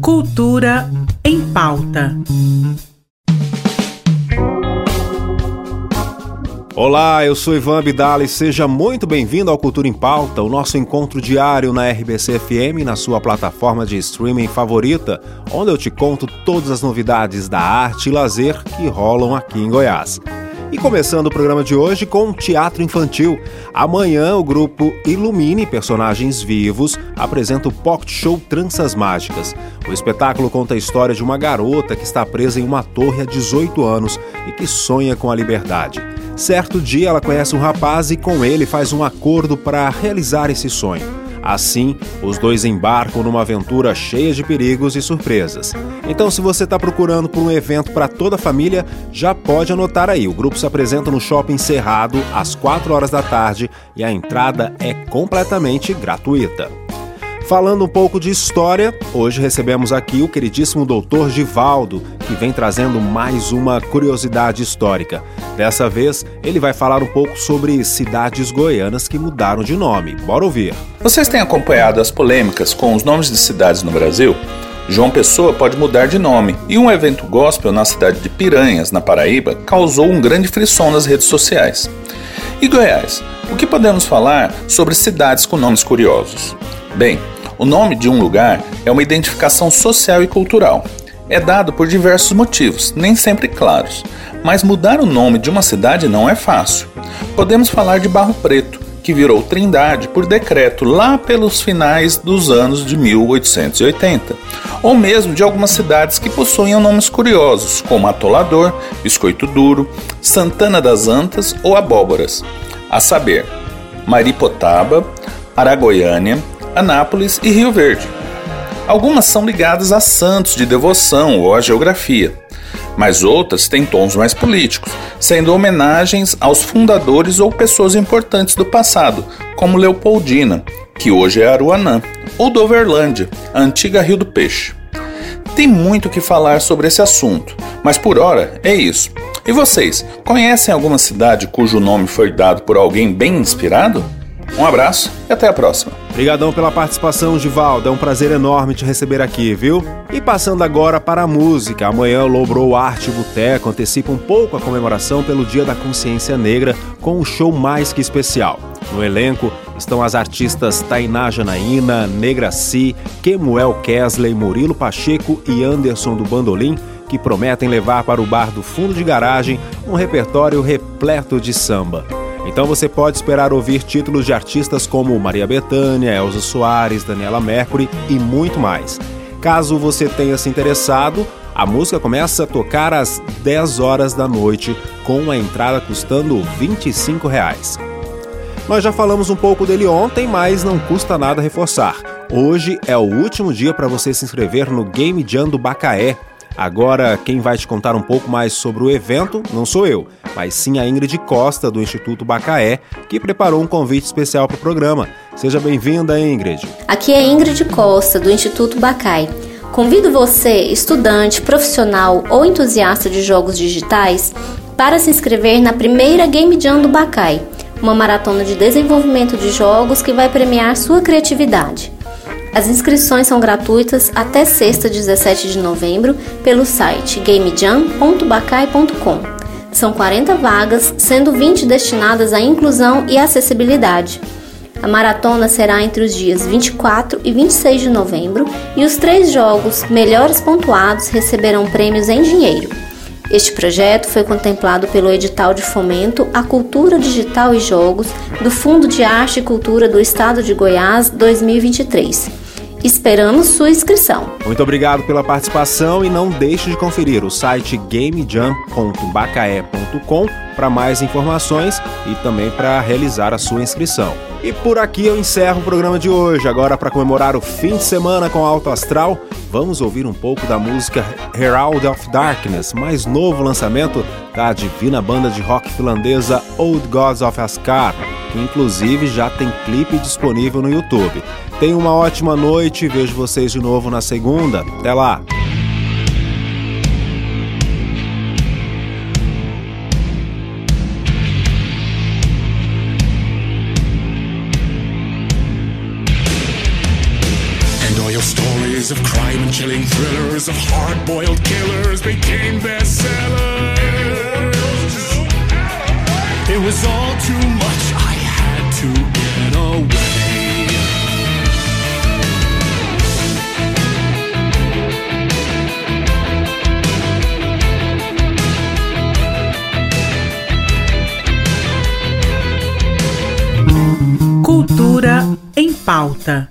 Cultura em pauta. Olá, eu sou Ivan e seja muito bem-vindo ao Cultura em Pauta, o nosso encontro diário na RBC FM, na sua plataforma de streaming favorita, onde eu te conto todas as novidades da arte e lazer que rolam aqui em Goiás. E começando o programa de hoje com teatro infantil. Amanhã o grupo Ilumine Personagens Vivos apresenta o Pocket Show Tranças Mágicas. O espetáculo conta a história de uma garota que está presa em uma torre há 18 anos e que sonha com a liberdade. Certo dia ela conhece um rapaz e com ele faz um acordo para realizar esse sonho. Assim, os dois embarcam numa aventura cheia de perigos e surpresas. Então, se você está procurando por um evento para toda a família, já pode anotar aí. O grupo se apresenta no Shopping Cerrado às 4 horas da tarde e a entrada é completamente gratuita. Falando um pouco de história, hoje recebemos aqui o queridíssimo doutor Givaldo, que vem trazendo mais uma curiosidade histórica. Dessa vez, ele vai falar um pouco sobre cidades goianas que mudaram de nome. Bora ouvir. Vocês têm acompanhado as polêmicas com os nomes de cidades no Brasil? João Pessoa pode mudar de nome, e um evento gospel na cidade de Piranhas, na Paraíba, causou um grande frisson nas redes sociais. E Goiás? O que podemos falar sobre cidades com nomes curiosos? Bem, o nome de um lugar é uma identificação social e cultural. É dado por diversos motivos, nem sempre claros, mas mudar o nome de uma cidade não é fácil. Podemos falar de Barro Preto, que virou Trindade por decreto lá pelos finais dos anos de 1880, ou mesmo de algumas cidades que possuíam nomes curiosos, como Atolador, Biscoito Duro, Santana das Antas ou Abóboras, a saber, Maripotaba, Aragoiânia, Anápolis e Rio Verde. Algumas são ligadas a santos de devoção ou à geografia, mas outras têm tons mais políticos, sendo homenagens aos fundadores ou pessoas importantes do passado, como Leopoldina, que hoje é Aruanã, ou Doverlândia, antiga Rio do Peixe. Tem muito que falar sobre esse assunto, mas por hora é isso. E vocês, conhecem alguma cidade cujo nome foi dado por alguém bem inspirado? Um abraço e até a próxima. Obrigadão pela participação, Givaldo. É um prazer enorme te receber aqui, viu? E passando agora para a música. Amanhã o Lobrou Arte Boteco antecipa um pouco a comemoração pelo Dia da Consciência Negra com um show mais que especial. No elenco estão as artistas Tainá Janaína, Negra Si, Kemuel Kesley, Murilo Pacheco e Anderson do Bandolim, que prometem levar para o bar do fundo de garagem um repertório repleto de samba. Então você pode esperar ouvir títulos de artistas como Maria Bethânia, Elza Soares, Daniela Mercury e muito mais. Caso você tenha se interessado, a música começa a tocar às 10 horas da noite, com a entrada custando 25 reais. Nós já falamos um pouco dele ontem, mas não custa nada reforçar. Hoje é o último dia para você se inscrever no Game Jam do Bacaé, Agora, quem vai te contar um pouco mais sobre o evento não sou eu, mas sim a Ingrid Costa, do Instituto Bacaé, que preparou um convite especial para o programa. Seja bem-vinda, Ingrid. Aqui é Ingrid Costa, do Instituto Bacaé. Convido você, estudante, profissional ou entusiasta de jogos digitais, para se inscrever na primeira Game Jam do Bacai, uma maratona de desenvolvimento de jogos que vai premiar sua criatividade. As inscrições são gratuitas até sexta, 17 de novembro, pelo site gamejam.bacai.com. São 40 vagas, sendo 20 destinadas à inclusão e acessibilidade. A maratona será entre os dias 24 e 26 de novembro e os três jogos melhores pontuados receberão prêmios em dinheiro. Este projeto foi contemplado pelo edital de fomento à cultura digital e jogos do Fundo de Arte e Cultura do Estado de Goiás 2023. Esperamos sua inscrição. Muito obrigado pela participação e não deixe de conferir o site gamejump.bacaé.com para mais informações e também para realizar a sua inscrição. E por aqui eu encerro o programa de hoje. Agora, para comemorar o fim de semana com Alto Astral, vamos ouvir um pouco da música Herald of Darkness, mais novo lançamento da divina banda de rock finlandesa Old Gods of Asgard, que inclusive já tem clipe disponível no YouTube. Tenha uma ótima noite e vejo vocês de novo na segunda. Até lá! Royal stories of crime and chilling thrillers of hard boiled killers became bestsellers. It was all too much, I had to get away. Cultura em Pauta.